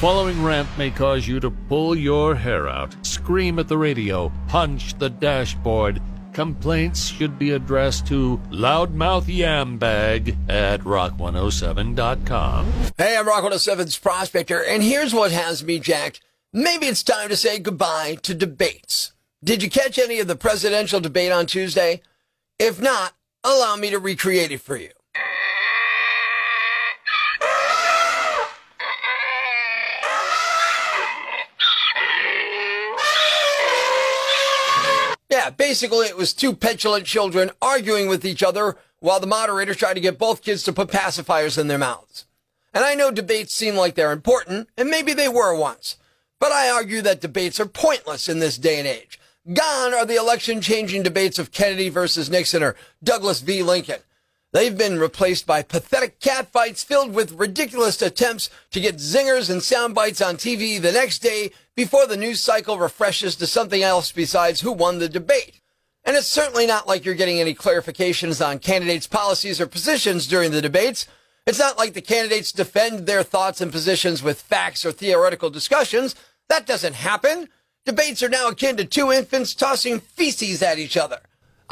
following rant may cause you to pull your hair out, scream at the radio, punch the dashboard. Complaints should be addressed to loudmouth yambag at rock107.com. Hey, I'm Rock 107's Prospector, and here's what has me jacked. Maybe it's time to say goodbye to debates. Did you catch any of the presidential debate on Tuesday? If not, allow me to recreate it for you. Yeah, basically it was two petulant children arguing with each other while the moderator tried to get both kids to put pacifiers in their mouths. And I know debates seem like they're important, and maybe they were once. But I argue that debates are pointless in this day and age. Gone are the election changing debates of Kennedy versus Nixon or Douglas v. Lincoln. They've been replaced by pathetic catfights filled with ridiculous attempts to get zingers and sound bites on TV the next day before the news cycle refreshes to something else besides who won the debate. And it's certainly not like you're getting any clarifications on candidates' policies or positions during the debates. It's not like the candidates defend their thoughts and positions with facts or theoretical discussions. That doesn't happen. Debates are now akin to two infants tossing feces at each other.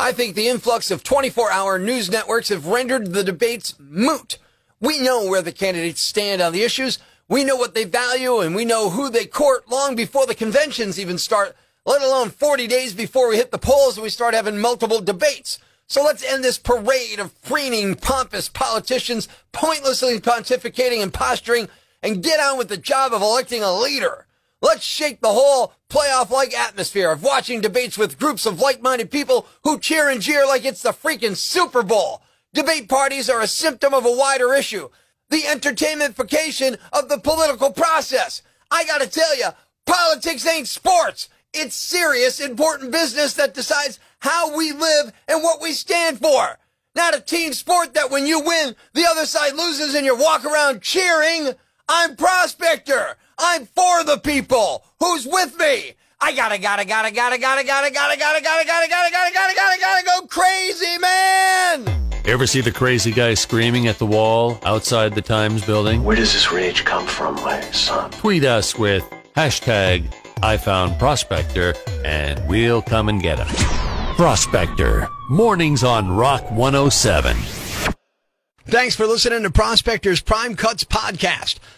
I think the influx of 24 hour news networks have rendered the debates moot. We know where the candidates stand on the issues. We know what they value and we know who they court long before the conventions even start, let alone 40 days before we hit the polls and we start having multiple debates. So let's end this parade of preening, pompous politicians pointlessly pontificating and posturing and get on with the job of electing a leader. Let's shake the whole playoff like atmosphere of watching debates with groups of like minded people who cheer and jeer like it's the freaking Super Bowl. Debate parties are a symptom of a wider issue the entertainmentification of the political process. I gotta tell you, politics ain't sports. It's serious, important business that decides how we live and what we stand for. Not a team sport that when you win, the other side loses and you walk around cheering. I'm Prospector. I'm for the people. Who's with me? I gotta, gotta, gotta, gotta, gotta, gotta, gotta, gotta, gotta, gotta, gotta, gotta, gotta, gotta, gotta go crazy, man! Ever see the crazy guy screaming at the wall outside the Times building? Where does this rage come from, my son? Tweet us with hashtag I found Prospector and we'll come and get him. Prospector, mornings on Rock 107. Thanks for listening to Prospector's Prime Cuts podcast.